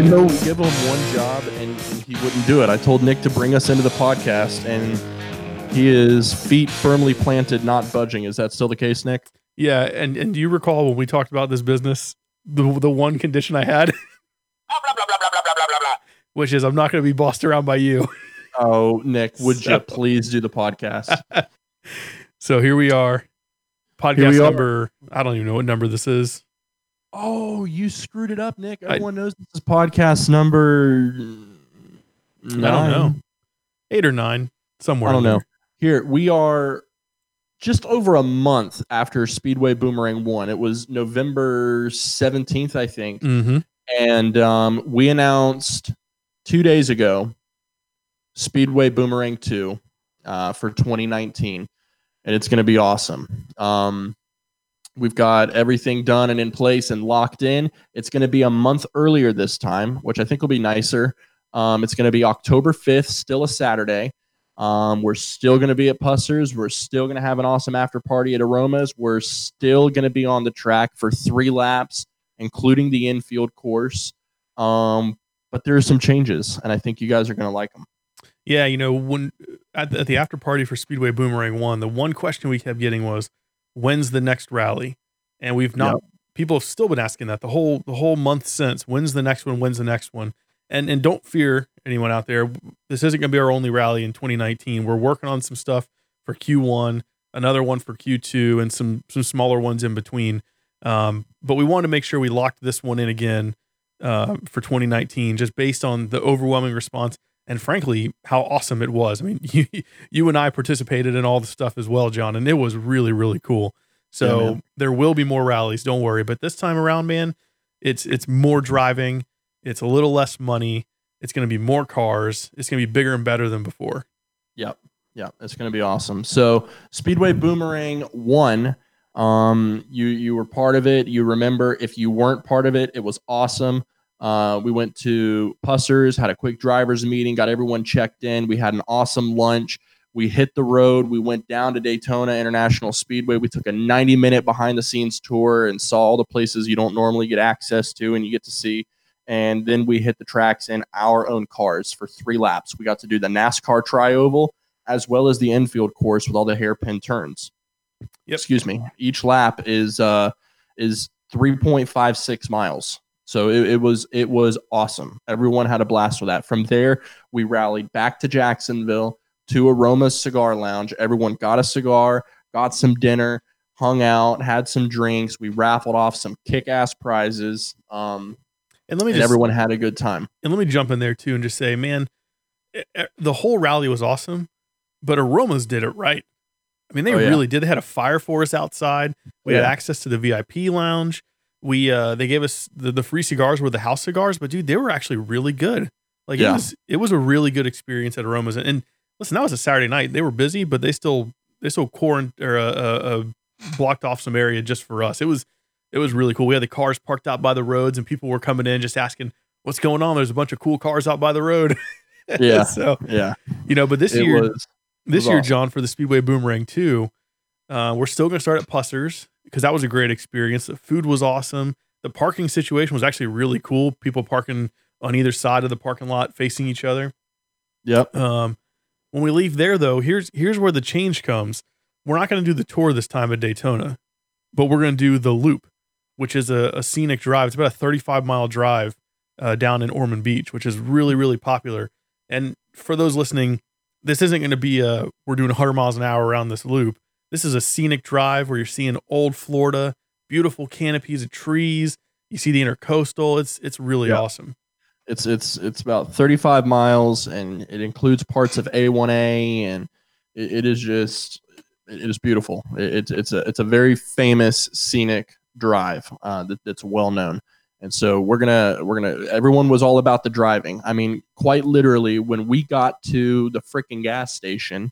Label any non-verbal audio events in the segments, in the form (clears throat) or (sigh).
You know, we give him one job and he wouldn't do it. I told Nick to bring us into the podcast, and he is feet firmly planted, not budging. Is that still the case, Nick? Yeah, and and do you recall when we talked about this business, the the one condition I had, which is I'm not going to be bossed around by you. (laughs) Oh, Nick, would so. you please do the podcast? (laughs) so here we are, podcast we number. Are. I don't even know what number this is. Oh, you screwed it up, Nick. Everyone I, knows this is podcast number. Nine. I don't know, eight or nine, somewhere. I don't know. Here we are, just over a month after Speedway Boomerang one. It was November seventeenth, I think, mm-hmm. and um, we announced two days ago Speedway Boomerang two uh, for 2019, and it's going to be awesome. Um, We've got everything done and in place and locked in. It's going to be a month earlier this time, which I think will be nicer. Um, it's going to be October 5th, still a Saturday. Um, we're still going to be at Pussers. We're still going to have an awesome after party at Aromas. We're still going to be on the track for three laps, including the infield course. Um, but there are some changes, and I think you guys are going to like them. Yeah, you know, when at the, at the after party for Speedway Boomerang One, the one question we kept getting was, when's the next rally? And we've not yep. people have still been asking that the whole the whole month since. When's the next one? When's the next one? And and don't fear anyone out there. This isn't going to be our only rally in 2019. We're working on some stuff for Q1, another one for Q2, and some some smaller ones in between. Um, but we wanted to make sure we locked this one in again uh, for 2019, just based on the overwhelming response and frankly how awesome it was. I mean, (laughs) you you and I participated in all the stuff as well, John, and it was really really cool. So yeah, there will be more rallies, don't worry. But this time around, man, it's it's more driving, it's a little less money, it's going to be more cars, it's going to be bigger and better than before. Yep. Yep, it's going to be awesome. So, Speedway Boomerang 1 um you you were part of it. You remember if you weren't part of it, it was awesome. Uh, we went to Pussers, had a quick drivers meeting, got everyone checked in. We had an awesome lunch. We hit the road. We went down to Daytona International Speedway. We took a 90 minute behind the scenes tour and saw all the places you don't normally get access to and you get to see. And then we hit the tracks in our own cars for three laps. We got to do the NASCAR tri oval as well as the infield course with all the hairpin turns. Yep. Excuse me. Each lap is uh, is 3.56 miles. So it, it, was it was awesome. Everyone had a blast with that. From there, we rallied back to Jacksonville to Aroma's Cigar Lounge. Everyone got a cigar, got some dinner, hung out, had some drinks. We raffled off some kick-ass prizes. Um, and let me and just, everyone had a good time. And let me jump in there too and just say, man, it, it, the whole rally was awesome, but Aromas did it right. I mean, they oh, yeah. really did. They had a fire for us outside. We yeah. had access to the VIP lounge we uh they gave us the, the free cigars were the house cigars, but dude, they were actually really good. Like yeah. it was it was a really good experience at Aromas. And, and, listen, that was a Saturday night. They were busy, but they still they still quarant or uh, uh, uh, blocked off some area just for us. It was it was really cool. We had the cars parked out by the roads, and people were coming in just asking what's going on. There's a bunch of cool cars out by the road. (laughs) yeah. so yeah, you know, but this it year, was, this year, awesome. John, for the Speedway Boomerang two, uh, we're still going to start at Pussers because that was a great experience. The food was awesome. The parking situation was actually really cool. People parking on either side of the parking lot facing each other. Yep. Um, when we leave there, though, here's here's where the change comes. We're not going to do the tour this time at Daytona, but we're going to do the loop, which is a, a, scenic drive. It's about a 35 mile drive uh, down in Ormond Beach, which is really really popular. And for those listening, this isn't going to be a we're doing 100 miles an hour around this loop. This is a scenic drive where you're seeing old Florida, beautiful canopies of trees. You see the intercoastal. It's it's really yeah. awesome. It's it's it's about 35 miles, and it includes parts of A1A, and it, it is just it is beautiful. It, it's it's a it's a very famous scenic drive uh, that, that's well known. And so we're gonna we're gonna everyone was all about the driving. I mean, quite literally, when we got to the freaking gas station,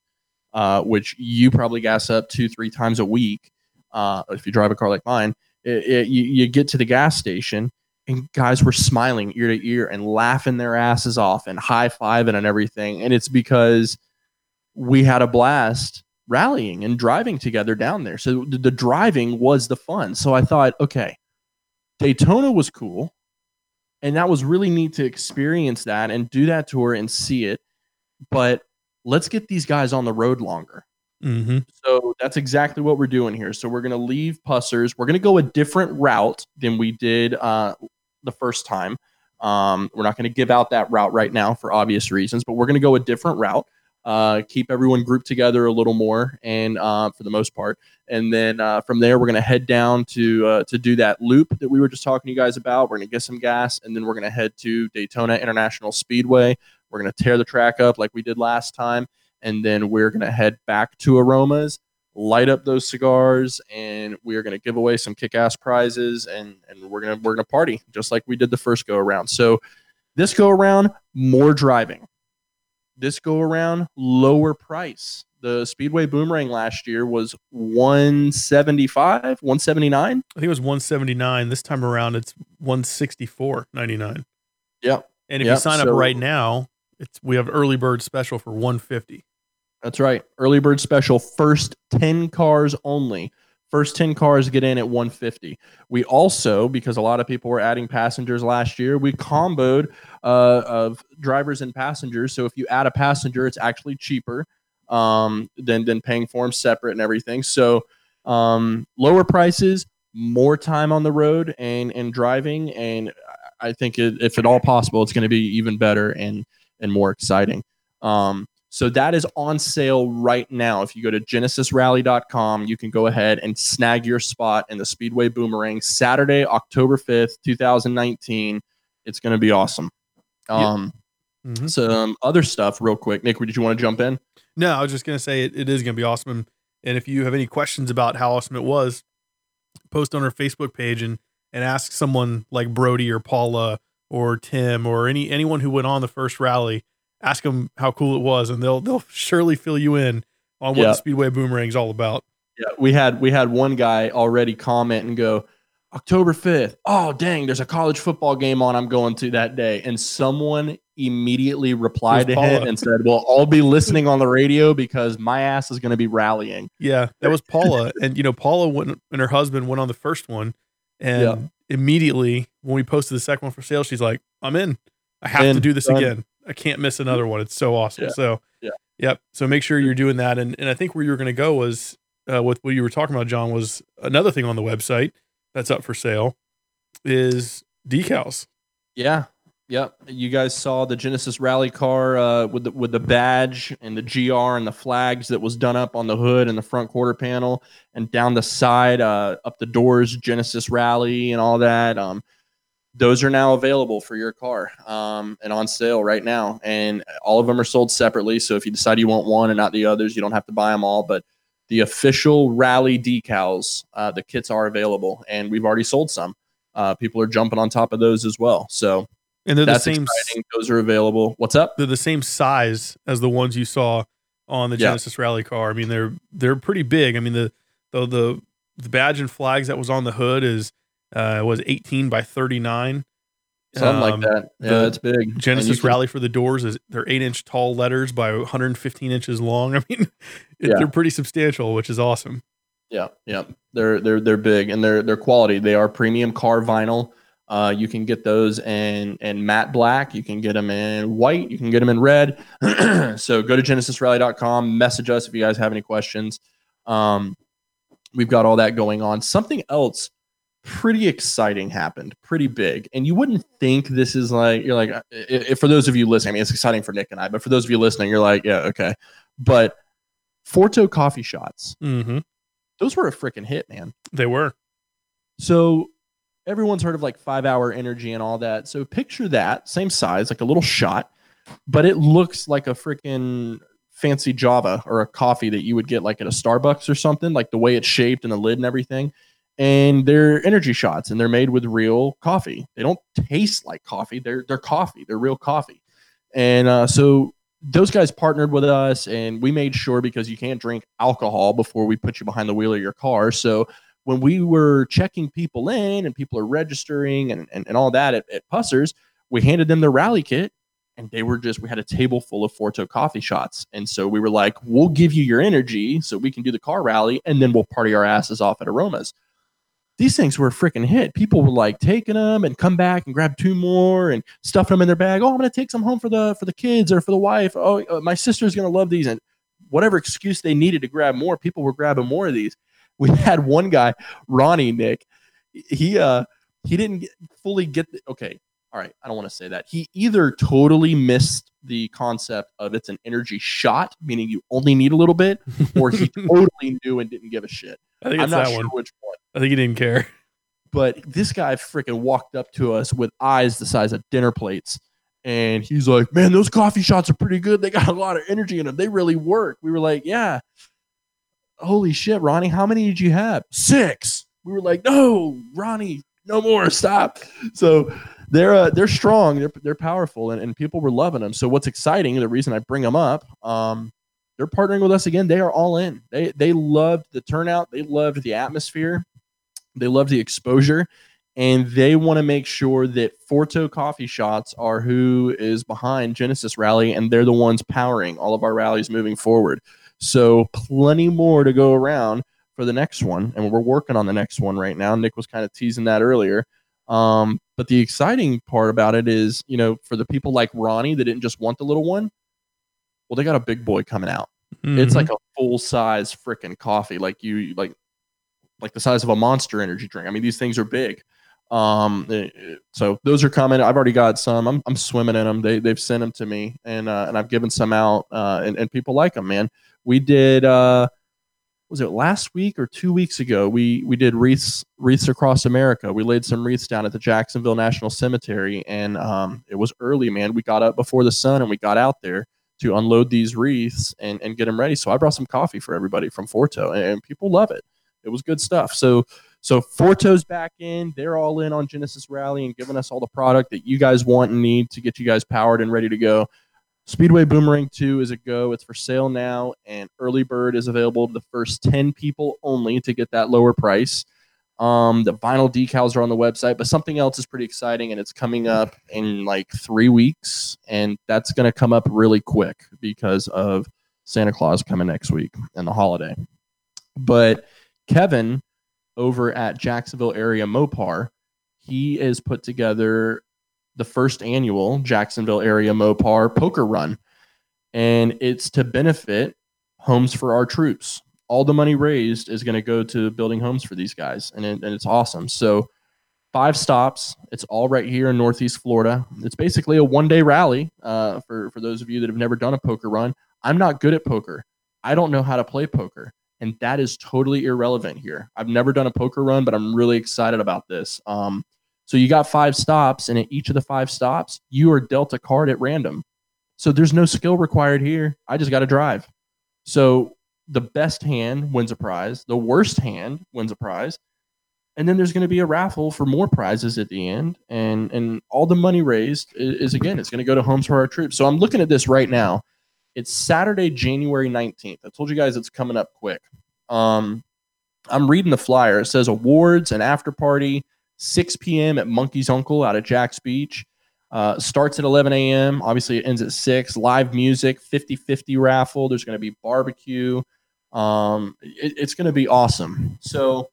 uh, which you probably gas up two, three times a week. Uh, if you drive a car like mine, it, it, you, you get to the gas station and guys were smiling ear to ear and laughing their asses off and high fiving and everything. And it's because we had a blast rallying and driving together down there. So the, the driving was the fun. So I thought, okay, Daytona was cool. and that was really neat to experience that and do that tour and see it. But let's get these guys on the road longer. Mm-hmm. So that's exactly what we're doing here. So we're going to leave Pussers. We're going to go a different route than we did uh, the first time. Um, we're not going to give out that route right now for obvious reasons, but we're going to go a different route. Uh, keep everyone grouped together a little more, and uh, for the most part, and then uh, from there we're going to head down to uh, to do that loop that we were just talking to you guys about. We're going to get some gas, and then we're going to head to Daytona International Speedway. We're going to tear the track up like we did last time, and then we're going to head back to Aromas, light up those cigars, and we are going to give away some kick-ass prizes, and and we're gonna we're gonna party just like we did the first go around. So this go around, more driving. This go around, lower price. The Speedway Boomerang last year was 175, 179. I think it was 179. This time around, it's 164.99. Yep. And if Yep, you sign up so- right now, it's we have early bird special for 150. That's right. Early bird special, first 10 cars only. First 10 cars get in at 150. We also, because a lot of people were adding passengers last year, we comboed uh, of drivers and passengers. So if you add a passenger, it's actually cheaper um, than, than paying for them separate and everything. So um, lower prices, more time on the road and, and driving. And I think it, if at all possible, it's going to be even better and, and more exciting. Um, so that is on sale right now. If you go to genesisrally.com, you can go ahead and snag your spot in the Speedway Boomerang Saturday, October 5th, 2019. It's going to be awesome. Um, Mhm. Some other stuff, real quick. Nick, did you want to jump in? No, I was just gonna say it, it is gonna be awesome. And if you have any questions about how awesome it was, post on our Facebook page and and ask someone like Brody or Paula or Tim or any anyone who went on the first rally. Ask them how cool it was, and they'll they'll surely fill you in on what Yeah. the Speedway Boomerang's all about. Yeah, we had we had one guy already comment and go, October 5th. Oh, dang, there's a college football game on I'm going to that day. And someone immediately replied to was him and said, Well, I'll be listening on the radio because my ass is going to be rallying. Yeah, that was Paula, and you know Paula went and her husband went on the first one, and Yeah. Immediately when we posted the second one for sale, she's like, "I'm in. I have to do this done. again. I can't miss another one. It's so awesome." Yeah. So, Yeah. yep. So make sure you're doing that, and and I think where you were going to go was uh, with what you were talking about, John, was another thing on the website that's up for sale is decals. Yeah. Yep. You guys saw the Genesis rally car uh, with the with the badge and the GR and the flags that was done up on the hood and the front quarter panel and down the side, uh, up the doors, Genesis rally and all that. Um, those are now available for your car um, and on sale right now. And all of them are sold separately. So if you decide you want one and not the others, you don't have to buy them all. But the official rally decals, uh, the kits are available, and we've already sold some. Uh, people are jumping on top of those as well. So And they're that's the same. exciting. Those are available. What's up? They're the same size as the ones you saw on the Yeah. Genesis Rally car. I mean, they're they're pretty big. I mean, the the the, the badge and flags that was on the hood is uh was 18 by 39. Something Um, like that. Yeah, it's big. Genesis can- Rally for the doors is they're eight inch tall letters by 115 inches long. (laughs) I mean, it, Yeah. they're pretty substantial, which is awesome. Yeah, yeah. They're they're they're big and they're they're quality. They are premium car vinyl. Uh, you can get those in in matte black. You can get them in white. You can get them in red. (clears throat) so go to genesisrally.com. Message us if you guys have any questions. Um, we've got all that going on. Something else pretty exciting happened, pretty big, and you wouldn't think this is like you're like i- for those of you listening. I mean, it's exciting for Nick and I, but for those of you listening, you're like, yeah, okay. But Forto coffee shots, Mm-hmm. those were a freaking hit, man. They were. So everyone's heard of like five hour energy and all that. So picture that same size, like a little shot, but it looks like a freaking fancy Java or a coffee that you would get like at a Starbucks or something, like the way it's shaped and the lid and everything. And they're energy shots and they're made with real coffee. They don't taste like coffee. They're they're coffee. They're real coffee. And uh, so those guys partnered with us and we made sure because you can't drink alcohol before we put you behind the wheel of your car. So when we were checking people in and people are registering and, and, and all that at, at Pussers, we handed them the rally kit and they were just, we had a table full of Forto coffee shots. And so we were like, we'll give you your energy so we can do the car rally and then we'll party our asses off at Aromas. these things were a freaking hit. People were like taking them and come back and grab two more and stuff them in their bag. Oh, I'm gonna take some home for the for the kids or for the wife. Oh, uh, my sister's gonna love these and whatever excuse they needed to grab more, people were grabbing more of these. (laughs) We had one guy, Ronnie Nick. He uh he didn't get, fully get the, okay. All right, I don't want to say that. He either totally missed the concept of it's an energy shot, meaning you only need a little bit, (laughs) or he totally knew and didn't give a shit. I think I'm not that sure one. which one. I think he didn't care. But this guy freaking walked up to us with eyes the size of dinner plates. And he's like, Man, those coffee shots are pretty good. They got a lot of energy in them. They really work. We were like, Yeah. Holy shit, Ronnie, how many did you have? Six. We were like, No, Ronnie, no more. Stop. So they're uh, they're strong. They're they're powerful, and, and people were loving them. So what's exciting? The reason I bring them up, um, they're partnering with us again. They are all in. They they loved the turnout. They loved the atmosphere. They loved the exposure, and they want to make sure that Forto Coffee Shots are who is behind Genesis Rally, and they're the ones powering all of our rallies moving forward. So plenty more to go around for the next one, and we're working on the next one right now. Nick was kind of teasing that earlier. Um, but the exciting part about it is, you know, for the people like Ronnie that didn't just want the little one, well, they got a big boy coming out. It's Mhm. like a full size freaking coffee, like you like like the size of a monster energy drink. I mean, these things are big. Um, eh, so those are coming. I've already got some. I'm, I'm swimming in them. They they've sent them to me, and uh, and I've given some out, uh, and and people like them. Man, we did. Uh, was it last week or two weeks ago? We we did wreaths wreaths across America. We laid some wreaths down at the Jacksonville National Cemetery, and um, it was early, man. We got up before the sun, and we got out there to unload these wreaths and, and get them ready. So I brought some coffee for everybody from Forto, and, and people love it. It was good stuff. So so Forto's back in. They're all in on Genesis Rally and giving us all the product that you guys want and need to get you guys powered and ready to go. Speedway Boomerang 2 is a go. It's for sale now, and early bird is available to the first 10 people only to get that lower price. Um, the vinyl decals are on the website, but something else is pretty exciting, and it's coming up in like three weeks, and that's going to come up really quick because of Santa Claus coming next week and the holiday. But Kevin over at Jacksonville area Mopar, he has put together the first annual Jacksonville area Mopar poker run, and it's to benefit homes for our troops all the money raised is going to go to building homes for these guys, and, it, and it's awesome. So, five stops. It's all right here in Northeast Florida. It's basically a one day rally uh, for for those of you that have never done a poker run. I'm not good at poker. I don't know how to play poker, and that is totally irrelevant here. I've never done a poker run, but I'm really excited about this. Um, so you got five stops, and at each of the five stops, you are dealt a card at random. So there's no skill required here. I just got to drive. So the best hand wins a prize, the worst hand wins a prize, and then there's going to be a raffle for more prizes at the end, and and all the money raised is, is again it's going to go to homes for our troops. So I'm looking at this right now. It's Saturday, January 19th. I told you guys it's coming up quick. Um, I'm reading the flyer. It says awards and after party, 6 p.m. at Monkey's Uncle out of Jax Beach. Uh, starts at 11 a.m. Obviously, it ends at 6. Live music, 50 50 raffle. There's going to be barbecue. Um, it- it's going to be awesome. So,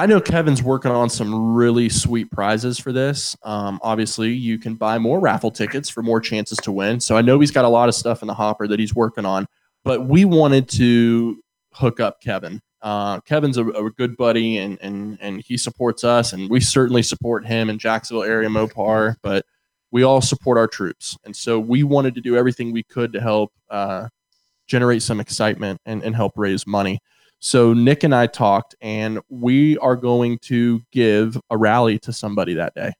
I know Kevin's working on some really sweet prizes for this. Um, obviously, you can buy more raffle tickets for more chances to win. So, I know he's got a lot of stuff in the hopper that he's working on, but we wanted to hook up Kevin. Uh, Kevin's a, a good buddy and, and, and he supports us, and we certainly support him in Jacksonville area Mopar, but we all support our troops. And so, we wanted to do everything we could to help. Uh, generate some excitement and, and help raise money. So Nick and I talked, and we are going to give a rally to somebody that day,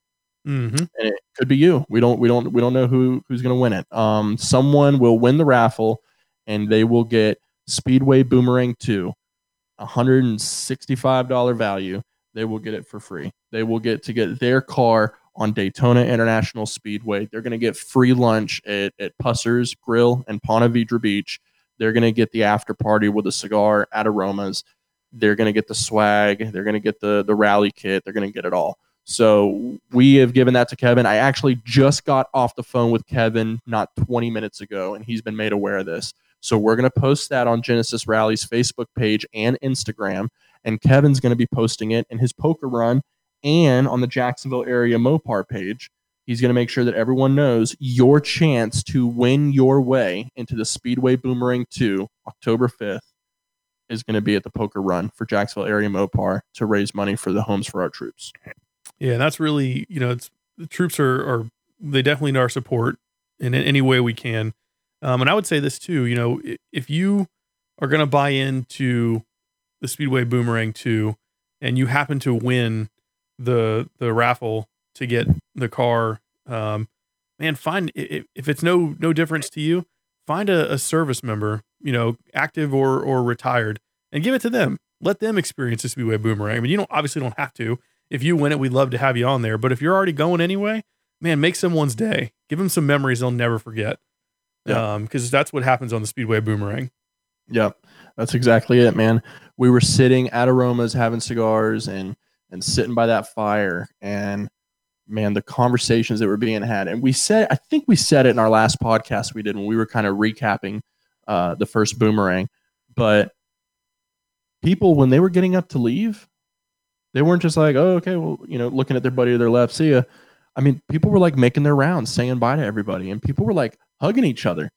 Mhm. and it could be you. We don't we don't we don't know who who's going to win it. Um, someone will win the raffle, and they will get Speedway Boomerang Two, a hundred and sixty five dollar value. They will get it for free. They will get to get their car on Daytona International Speedway. They're going to get free lunch at, at Pusser's Grill and Ponte Vedra Beach. They're going to get the after party with a cigar at Aromas. They're going to get the swag. They're going to get the the rally kit. They're going to get it all. So we have given that to Kevin. I actually just got off the phone with Kevin not 20 minutes ago, and he's been made aware of this. So we're going to post that on Genesis Rally's Facebook page and Instagram. And Kevin's going to be posting it in his poker run and on the Jacksonville area Mopar page. He's going to make sure that everyone knows your chance to win your way into the Speedway Boomerang 2 October 5th is going to be at the poker run for Jacksonville area Mopar to raise money for the homes for our troops. Yeah, that's really, you know, it's the troops are, are they definitely need our support in any way we can. Um, and I would say this too, you know, if you are going to buy into the Speedway Boomerang 2 and you happen to win the the raffle to get the car, um, man, find if, if it's no no difference to you, find a, a service member, you know, active or or retired, and give it to them. Let them experience the Speedway Boomerang. I mean, you don't obviously don't have to. If you win it, we'd love to have you on there. But if you're already going anyway, man, make someone's day. Give them some memories they'll never forget. Yeah. Um, because that's what happens on the Speedway Boomerang. Yep, that's exactly it, man. We were sitting at Aromas having cigars and and sitting by that fire and man, the conversations that were being had. And we said, I think we said it in our last podcast we did when we were kind of recapping uh, the first boomerang. But people, when they were getting up to leave, they weren't just like, oh, okay, well, you know, looking at their buddy to their left, see ya. I mean, people were like making their rounds, saying bye to everybody, and people were like hugging each other.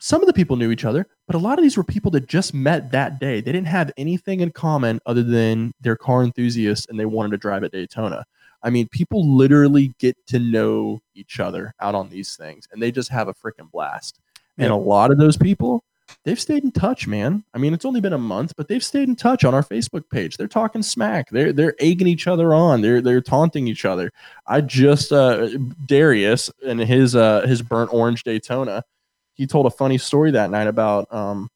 Some of the people knew each other, but a lot of these were people that just met that day. They didn't have anything in common other than their car enthusiasts and they wanted to drive at Daytona. I mean, people literally get to know each other out on these things and they just have a freaking blast. And a lot of those people, they've stayed in touch, man. I mean, it's only been a month, but they've stayed in touch on our Facebook page. They're talking smack. They're they're egging each other on. They're they're taunting each other. I just uh Darius and his uh his burnt orange Daytona, he told a funny story that night about um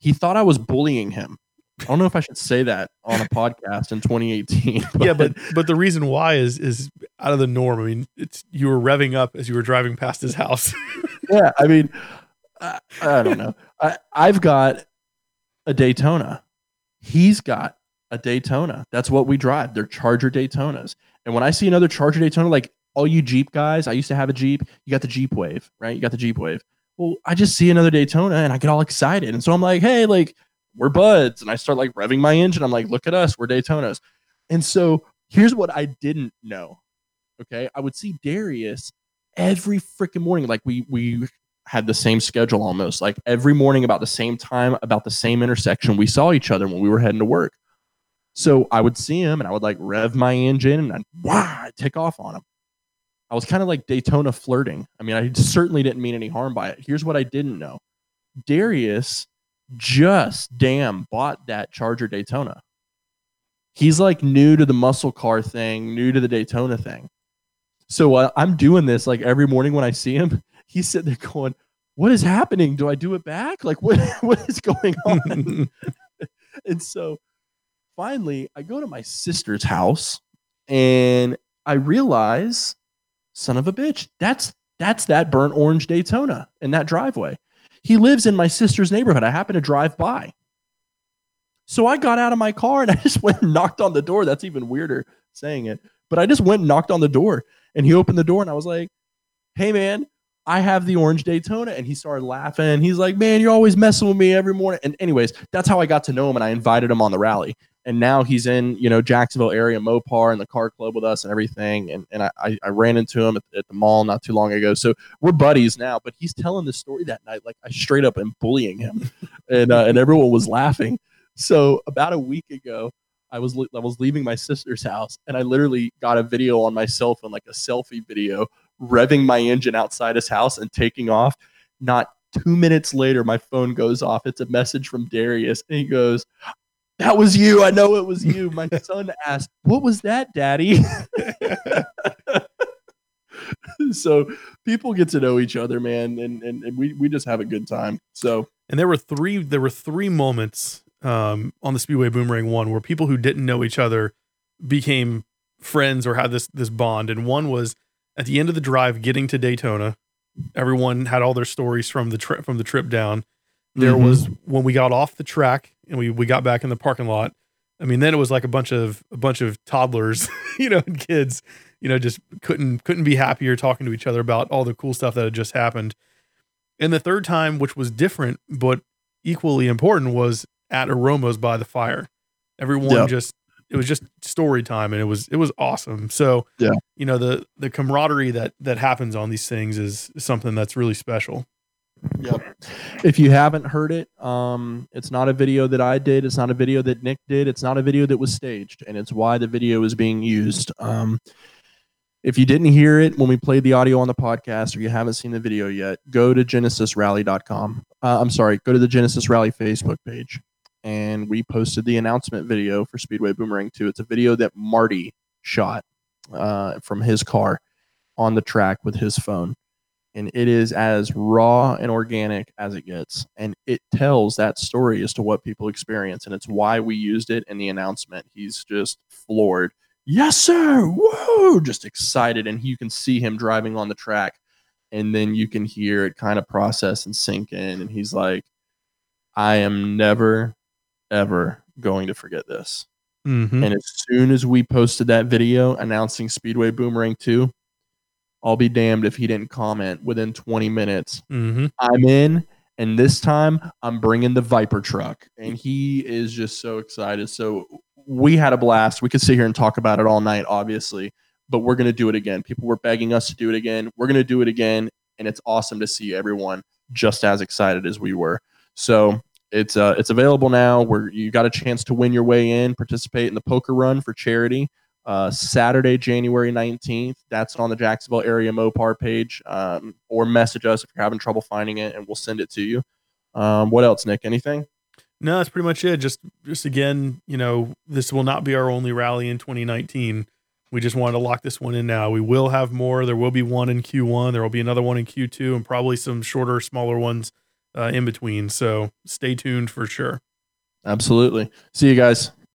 he thought I was bullying him I don't know if I should say that on a podcast in 2018. (laughs) But. Yeah, but but the reason why is is out of the norm. I mean, it's you were revving up as you were driving past his house. (laughs) yeah, I mean, I, I don't know. I I've got a Daytona. He's got a Daytona. That's what we drive. They're Charger Daytonas. And when I see another Charger Daytona, like all you Jeep guys, I used to have a Jeep. You got the Jeep Wave, right? You got the Jeep Wave. Well, I just see another Daytona and I get all excited. And so I'm like, hey, like we're buds. And I start like revving my engine. I'm like, look at us, we're Daytonas. And so here's what I didn't know. Okay. I would see Darius every freaking morning. Like we we had the same schedule almost. Like every morning about the same time, about the same intersection, we saw each other when we were heading to work. So I would see him and I would like rev my engine and I'd I'd take off on him. I was kind of like Daytona flirting. I mean, I certainly didn't mean any harm by it. Here's what I didn't know. Darius just damn bought that Charger Daytona. He's like new to the muscle car thing, new to the Daytona thing. So uh, I'm doing this like every morning when I see him. (laughs) He's sitting there going, "What is happening? Do I do it back? Like what (laughs) what is going (laughs) on?" and so finally, I go to my sister's house and I realize, son of a bitch, that's that's that burnt orange Daytona in that driveway. He lives in my sister's neighborhood. I happen to drive by. So I got out of my car and (laughs) I just went and knocked on the door. That's even weirder saying it. But I just went and knocked on the door and he opened the door and I was like, hey, man, I have the orange Daytona. And he started laughing. He's like, man, you're always messing with me every morning. And, anyways, that's how I got to know him and I invited him on the rally and now he's in you know Jacksonville area Mopar and the car club with us and everything. And and I, I ran into him at, at, the mall not too long ago, so we're buddies now. But he's telling the story that night like I straight up am bullying him, (laughs) and uh, and everyone was laughing. So about a week ago, I was I was leaving my sister's house, and I literally got a video on my cell phone, like a selfie video, revving my engine outside his house and taking off. Not two minutes later, my phone goes off. It's a message from Darius, and he goes, that was you. I know it was you. My (laughs) son asked, What was that, daddy? (laughs) so people get to know each other, man, and, and, and, we, we just have a good time. So and there were three there were three moments um, on the Speedway Boomerang one where people who didn't know each other became friends or had this this bond. And one was at the end of the drive getting to Daytona. Everyone had all their stories from the trip from the trip down. There mm-hmm. was when we got off the track and we we got back in the parking lot. I mean, then it was like a bunch of a bunch of toddlers, (laughs) you know, and kids, you know, just couldn't couldn't be happier talking to each other about all the cool stuff that had just happened. And the third time, which was different but equally important, was at Aromas by the fire. Everyone Yep. just it was just story time and it was it was awesome. So Yeah. you know, the the camaraderie that that happens on these things is something that's really special. Yep. If you haven't heard it, um, it's not a video that I did. It's not a video that Nick did. It's not a video that was staged, and it's why the video is being used. Um, if you didn't hear it when we played the audio on the podcast, or you haven't seen the video yet, go to genesisrally.com. Uh, I'm sorry, go to the Genesis Rally Facebook page, and we posted the announcement video for Speedway Boomerang 2. It's a video that Marty shot uh, from his car on the track with his phone and it is as raw and organic as it gets. And it tells that story as to what people experience and it's why we used it in the announcement. He's just floored. Yes sir! Whoa just excited and you can see him driving on the track and then you can hear it kind of process and sink in and he's like i am never ever going to forget this. Mm-hmm. and as soon as we posted that video announcing Speedway Boomerang 2, I'll be damned if he didn't comment within 20 minutes. Mm-hmm. I'm in, and this time I'm bringing the Viper truck. And he is just so excited. So we had a blast. We could sit here and talk about it all night, obviously, but we're going to do it again. People were begging us to do it again. We're going to do it again. And it's awesome to see everyone just as excited as we were. So it's uh, it's available now. Where you got a chance to win your way in, participate in the poker run for charity. Uh, Saturday, January nineteenth. That's on the Jacksonville area Mopar page, um, or message us if you're having trouble finding it, and we'll send it to you. Um, what else, Nick? Anything? No, that's pretty much it. Just just again, you know, this will not be our only rally in 2019. We just wanted to lock this one in now. We will have more. There will be one in Q1. There will be another one in Q2, and probably some shorter, smaller ones uh, in between. So stay tuned for sure. Absolutely. See you guys.